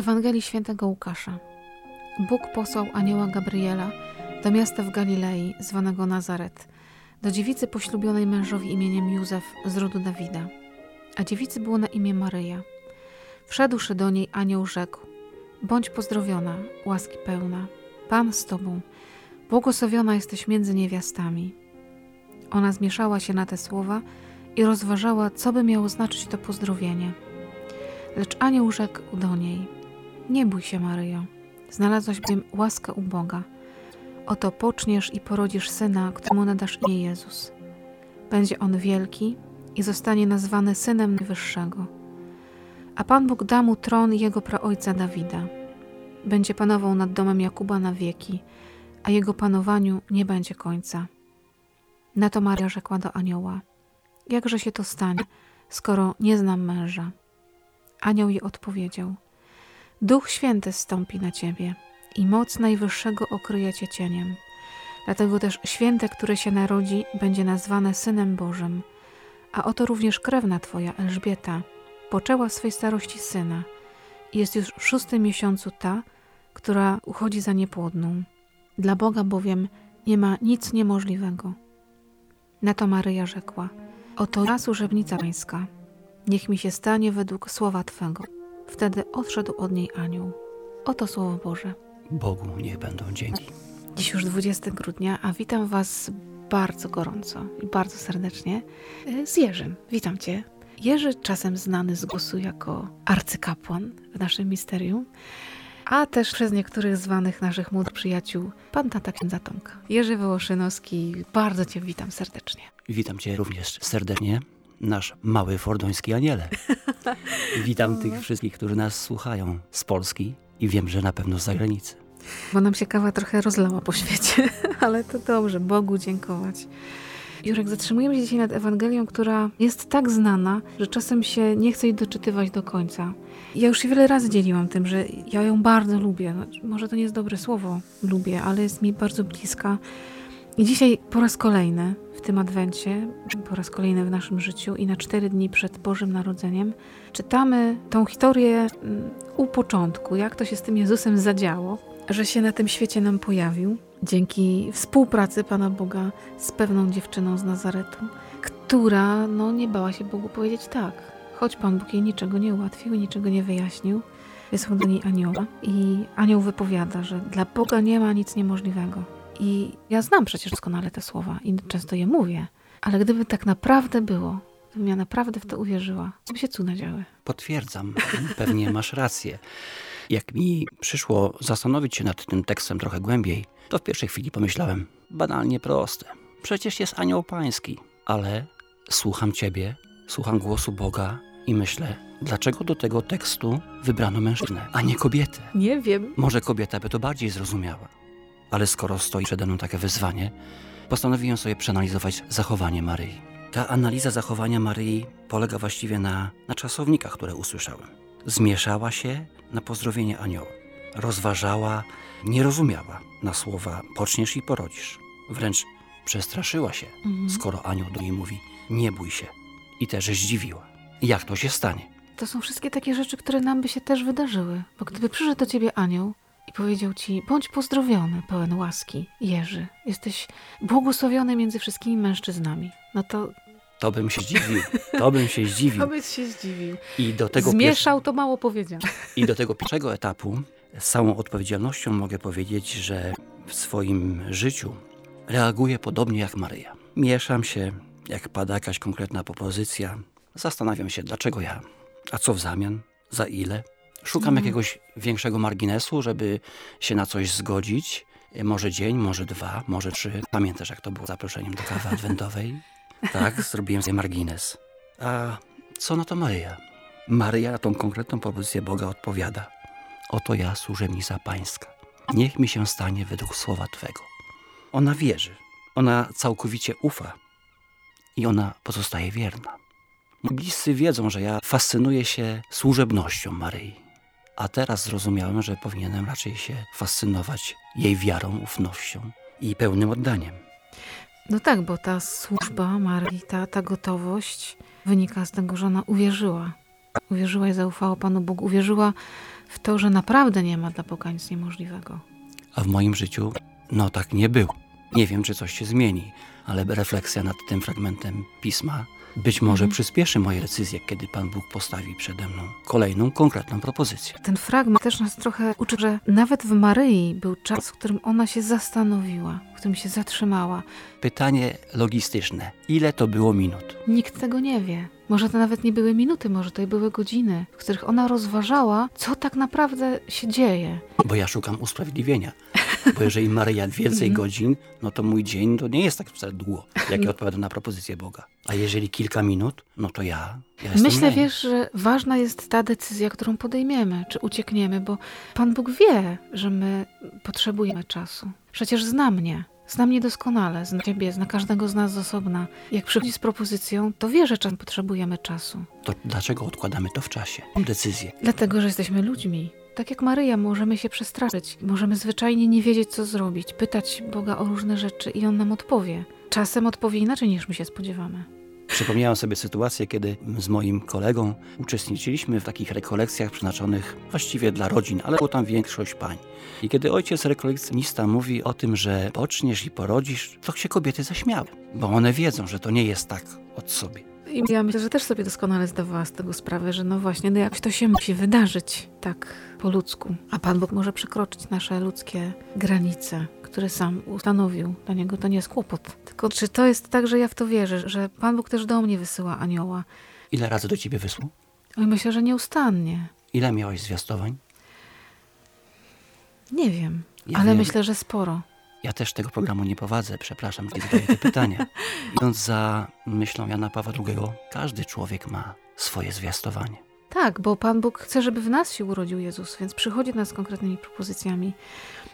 Ewangelii Świętego Łukasza. Bóg posłał anioła Gabriela do miasta w Galilei, zwanego Nazaret, do dziewicy poślubionej mężowi imieniem Józef z rodu Dawida. A dziewicy było na imię Maryja. Wszedłszy do niej, anioł rzekł: Bądź pozdrowiona, łaski pełna, Pan z tobą, błogosławiona jesteś między niewiastami. Ona zmieszała się na te słowa i rozważała, co by miało znaczyć to pozdrowienie. Lecz anioł rzekł do niej: Nie bój się, Maryjo, znalazłaś bowiem łaskę u Boga. Oto poczniesz i porodzisz syna, któremu nadasz imię Jezus. Będzie on wielki i zostanie nazwany synem Najwyższego. A Pan Bóg da mu tron jego praojca Dawida. Będzie panował nad domem Jakuba na wieki, a jego panowaniu nie będzie końca. Na to Maria rzekła do anioła: Jakże się to stanie, skoro nie znam męża? Anioł jej odpowiedział: Duch Święty stąpi na ciebie i moc Najwyższego okryje cię cieniem. Dlatego też święte, które się narodzi, będzie nazwane Synem Bożym. A oto również krewna twoja, Elżbieta, poczęła w swej starości syna i jest już w szóstym miesiącu ta, która uchodzi za niepłodną. Dla Boga bowiem nie ma nic niemożliwego. Na to Maryja rzekła: Oto ja służebnica pańska Niech mi się stanie według słowa Twego. Wtedy odszedł od niej anioł. Oto słowo Boże. Bogu niech będą dzięki. Dziś już 20 grudnia, a witam Was bardzo gorąco i bardzo serdecznie z Jerzym. Witam Cię. Jerzy, czasem znany z głosu jako arcykapłan w naszym misterium, a też przez niektórych zwanych naszych młodych przyjaciół, pan tata księdza Tomka. Jerzy Wołoszynowski, bardzo Cię witam serdecznie. Witam Cię również serdecznie nasz mały fordoński aniele. Witam tych wszystkich, którzy nas słuchają z Polski i wiem, że na pewno z zagranicy. Bo nam się kawa trochę rozlała po świecie, ale to dobrze, Bogu dziękować. Jurek, zatrzymujemy się dzisiaj nad Ewangelią, która jest tak znana, że czasem się nie chce jej doczytywać do końca. Ja już się wiele razy dzieliłam tym, że ja ją bardzo lubię. No, może to nie jest dobre słowo, lubię, ale jest mi bardzo bliska. I dzisiaj po raz kolejny w tym adwencie, po raz kolejny w naszym życiu i na cztery dni przed Bożym Narodzeniem, czytamy tą historię mm, u początku, jak to się z tym Jezusem zadziało, że się na tym świecie nam pojawił dzięki współpracy Pana Boga z pewną dziewczyną z Nazaretu, która no, nie bała się Bogu powiedzieć tak, choć Pan Bóg jej niczego nie ułatwił, niczego nie wyjaśnił. Wysłał do niej anioła i anioł wypowiada, że dla Boga nie ma nic niemożliwego i ja znam przecież doskonale te słowa i często je mówię, ale gdyby tak naprawdę było, gdybym ja naprawdę w to uwierzyła, to by się cuda działy. Potwierdzam, pewnie masz rację. Jak mi przyszło zastanowić się nad tym tekstem trochę głębiej, to w pierwszej chwili pomyślałem, banalnie proste. Przecież jest anioł pański, ale słucham ciebie, słucham głosu Boga i myślę, dlaczego do tego tekstu wybrano mężczyznę, a nie kobietę? Nie wiem. Może kobieta by to bardziej zrozumiała ale skoro stoi przede mną takie wyzwanie, postanowiłem sobie przeanalizować zachowanie Maryi. Ta analiza zachowania Maryi polega właściwie na, na czasownikach, które usłyszałem. Zmieszała się na pozdrowienie anioła. Rozważała, nie rozumiała na słowa poczniesz i porodzisz. Wręcz przestraszyła się, mhm. skoro anioł do niej mówi nie bój się. I też zdziwiła. Jak to się stanie? To są wszystkie takie rzeczy, które nam by się też wydarzyły. Bo gdyby przyszedł do ciebie anioł i powiedział ci: Bądź pozdrowiony, pełen łaski, Jerzy. Jesteś błogosławiony między wszystkimi mężczyznami. No to. To bym się zdziwił. To bym się zdziwił. to byś się zdziwił. I do tego Zmieszał to mało powiedziane. I do tego pierwszego etapu z całą odpowiedzialnością mogę powiedzieć, że w swoim życiu reaguję podobnie jak Maryja. Mieszam się, jak pada jakaś konkretna propozycja. Zastanawiam się, dlaczego ja, a co w zamian, za ile Szukam mhm. jakiegoś większego marginesu, żeby się na coś zgodzić. Może dzień, może dwa, może trzy. Pamiętasz, jak to było zaproszeniem do kawy adwentowej? Tak, zrobiłem sobie margines. A co na to Maryja? Maryja na tą konkretną propozycję Boga odpowiada. Oto ja, służebnica pańska. Niech mi się stanie według słowa Twego. Ona wierzy. Ona całkowicie ufa. I ona pozostaje wierna. Bliscy wiedzą, że ja fascynuję się służebnością Maryi a teraz zrozumiałem, że powinienem raczej się fascynować jej wiarą, ufnością i pełnym oddaniem. No tak, bo ta służba Marii, ta, ta gotowość wynika z tego, że ona uwierzyła. Uwierzyła i zaufała Panu Bogu. Uwierzyła w to, że naprawdę nie ma dla Boga nic niemożliwego. A w moim życiu, no tak nie było. Nie wiem, czy coś się zmieni, ale refleksja nad tym fragmentem pisma być może Mhm. przyspieszy moje decyzje, kiedy Pan Bóg postawi przede mną kolejną konkretną propozycję. Ten fragment też nas trochę uczy, że nawet w Maryi był czas, w którym ona się zastanowiła, w którym się zatrzymała. Pytanie logistyczne. Ile to było minut? Nikt tego nie wie. Może to nawet nie były minuty, może to były godziny, w których ona rozważała, co tak naprawdę się dzieje. Bo ja szukam usprawiedliwienia. Bo jeżeli Maryja więcej Mhm. godzin, no to mój dzień to nie jest tak wcale długo, jak ja odpowiadam na propozycję Boga. A jeżeli kilka minut, no to ja, ja Myślę, lenny. wiesz, że ważna jest ta decyzja, którą podejmiemy, czy uciekniemy, bo Pan Bóg wie, że my potrzebujemy czasu. Przecież zna mnie. Zna mnie doskonale, zna ciebie, zna każdego z nas z osobna. Jak przychodzi z propozycją, to wie, że czas potrzebujemy czasu. To dlaczego odkładamy to w czasie? Mam decyzję. Dlatego, że jesteśmy ludźmi. Tak jak Maryja, możemy się przestraszyć, możemy zwyczajnie nie wiedzieć, co zrobić, pytać Boga o różne rzeczy i On nam odpowie. Czasem odpowie inaczej, niż my się spodziewamy. Przypomniałem sobie sytuację, kiedy z moim kolegą uczestniczyliśmy w takich rekolekcjach przeznaczonych właściwie dla rodzin, ale było tam większość pań. I kiedy ojciec rekolekcjonista mówi o tym, że poczniesz i porodzisz, to się kobiety zaśmiały, bo one wiedzą, że to nie jest tak od sobie. I ja myślę, że też sobie doskonale zdawała z tego sprawę, że no właśnie, no jakoś to się musi wydarzyć tak po ludzku. A Pan Bóg może przekroczyć nasze ludzkie granice, które sam ustanowił. Dla Niego to nie jest kłopot. Tylko czy to jest tak, że ja w to wierzę, że Pan Bóg też do mnie wysyła anioła? Ile razy do ciebie wysłał? Oj, myślę, że nieustannie. Ile miałeś zwiastowań? Nie wiem, Ja ale wiem. myślę, że sporo. Ja też tego programu nie prowadzę, przepraszam, że zadaję te pytania. Idąc za myślą Jana Pawła II, każdy człowiek ma swoje zwiastowanie. Tak, bo Pan Bóg chce, żeby w nas się urodził Jezus, więc przychodzi do nas z konkretnymi propozycjami.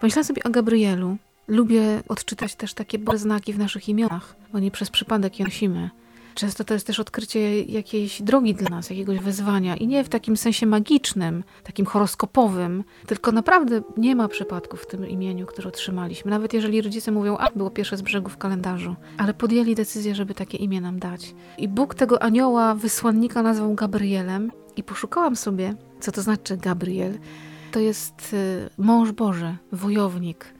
Pomyślałam sobie o Gabrielu. Lubię odczytać też takie znaki w naszych imionach, bo nie przez przypadek je nosimy. Często to jest też odkrycie jakiejś drogi dla nas, jakiegoś wezwania i nie w takim sensie magicznym, takim horoskopowym, tylko naprawdę nie ma przypadków w tym imieniu, które otrzymaliśmy. Nawet jeżeli rodzice mówią, a było pierwsze z brzegu w kalendarzu, ale podjęli decyzję, żeby takie imię nam dać. I Bóg tego anioła, wysłannika nazwał Gabrielem i poszukałam sobie, co to znaczy Gabriel. To jest y, mąż Boży, wojownik.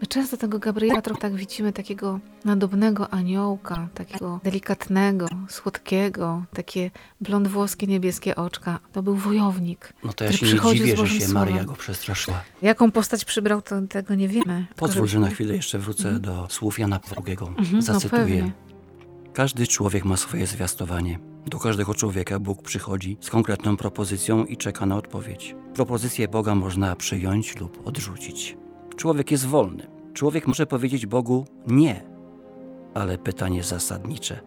My często tego Gabriela trochę tak widzimy, takiego nadobnego aniołka, takiego delikatnego, słodkiego, takie blond włoskie, niebieskie oczka. To był wojownik. No to ja się nie dziwię, że się. Maria go przestraszyła. Jaką postać przybrał, to tego nie wiemy. Pozwól, że na chwilę jeszcze wrócę do słów Jana Pawła II. No Zacytuję. pewnie. Każdy człowiek ma swoje zwiastowanie. Do każdego człowieka Bóg przychodzi z konkretną propozycją i czeka na odpowiedź. Propozycję Boga można przyjąć lub odrzucić. Człowiek jest wolny. Człowiek może powiedzieć Bogu nie. Ale pytanie zasadnicze: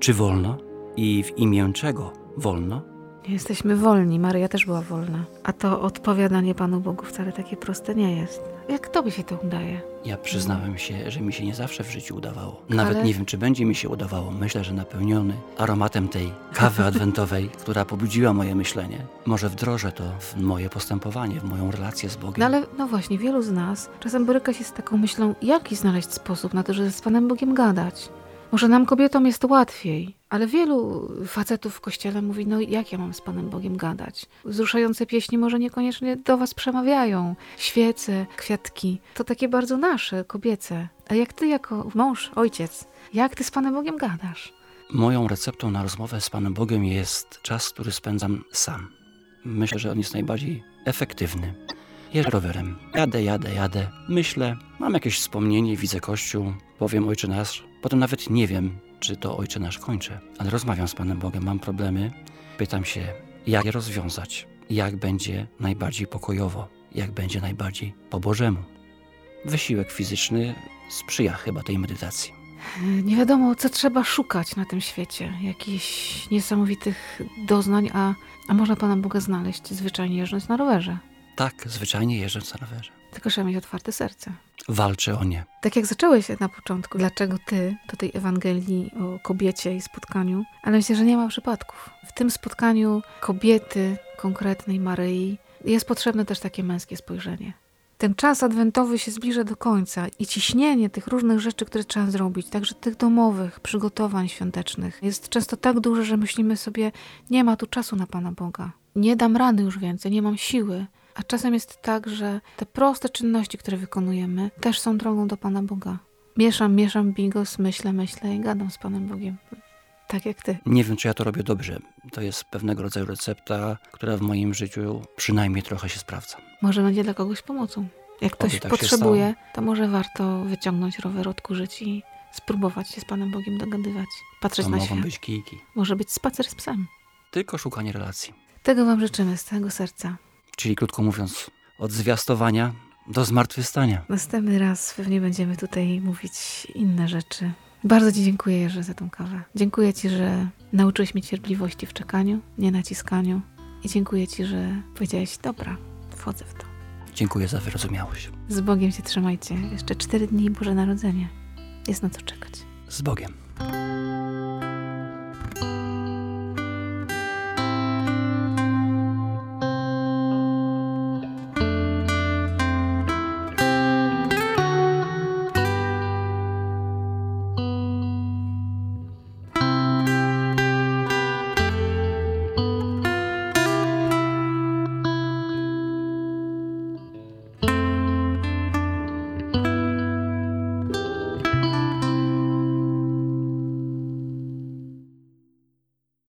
czy wolno i w imię czego wolno? Jesteśmy wolni, Maryja też była wolna. A to odpowiadanie Panu Bogu wcale takie proste nie jest. Jak tobie się to udaje? Ja przyznałem się, że mi się nie zawsze w życiu udawało. Nawet Ale- nie wiem, czy będzie mi się udawało. Myślę, że napełniony aromatem tej kawy adwentowej, która pobudziła moje myślenie, może wdrożę to w moje postępowanie, w moją relację z Bogiem. No ale no właśnie, wielu z nas czasem boryka się z taką myślą, jaki znaleźć sposób na to, żeby z Panem Bogiem gadać. Może nam kobietom jest łatwiej, ale wielu facetów w kościele mówi, no jak ja mam z Panem Bogiem gadać? Wzruszające pieśni może niekoniecznie do was przemawiają. Świece, kwiatki, to takie bardzo nasze, kobiece. A jak ty jako mąż, ojciec, jak ty z Panem Bogiem gadasz? Moją receptą na rozmowę z Panem Bogiem jest czas, który spędzam sam. Myślę, że on jest najbardziej efektywny. Jeżdżę rowerem. Jadę, jadę, jadę. Myślę, mam jakieś wspomnienie, widzę kościół, powiem Ojcze Nasz. Potem nawet nie wiem, czy to Ojcze Nasz kończę. Ale rozmawiam z Panem Bogiem, mam problemy. Pytam się, jak je rozwiązać. Jak będzie najbardziej pokojowo. Jak będzie najbardziej po Bożemu. Wysiłek fizyczny sprzyja chyba tej medytacji. Nie wiadomo, co trzeba szukać na tym świecie. Jakichś niesamowitych doznań, a, a można Pana Boga znaleźć zwyczajnie jeżdżąc na rowerze. Tak, zwyczajnie jeżdżąc na rowerze. Tylko trzeba mieć otwarte serce. Walczę o nie. Tak jak zacząłeś na początku, dlaczego ty do tej Ewangelii o kobiecie i spotkaniu, ale myślę, że nie ma przypadków. W tym spotkaniu kobiety, konkretnej Maryi, jest potrzebne też takie męskie spojrzenie. Ten czas adwentowy się zbliża do końca i ciśnienie tych różnych rzeczy, które trzeba zrobić, także tych domowych przygotowań świątecznych, jest często tak duże, że myślimy sobie, nie ma tu czasu na Pana Boga. Nie dam rady już więcej, nie mam siły. A czasem jest tak, że te proste czynności, które wykonujemy, też są drogą do Pana Boga. Mieszam, mieszam bigos, myślę, myślę i gadam z Panem Bogiem. Tak jak ty. Nie wiem, czy ja to robię dobrze. To jest pewnego rodzaju recepta, która w moim życiu przynajmniej trochę się sprawdza. Może będzie dla kogoś pomocą. Jak ktoś tak potrzebuje, to może warto wyciągnąć rower, odkurzyć i spróbować się z Panem Bogiem dogadywać. Patrzeć To na mogą świat. być kijki. Może być spacer z psem. Tylko szukanie relacji. Tego Wam życzymy z całego serca. Czyli krótko mówiąc, od zwiastowania do zmartwychwstania. Następny raz pewnie będziemy tutaj mówić inne rzeczy. Bardzo Ci dziękuję, Jerzy, za tą kawę. Dziękuję Ci, że nauczyłeś mnie cierpliwości w czekaniu, nie naciskaniu. I dziękuję Ci, że powiedziałeś, dobra, wchodzę w to. Dziękuję za wyrozumiałość. Z Bogiem się trzymajcie. Jeszcze cztery dni i Boże Narodzenie. Jest na co czekać. Z Bogiem.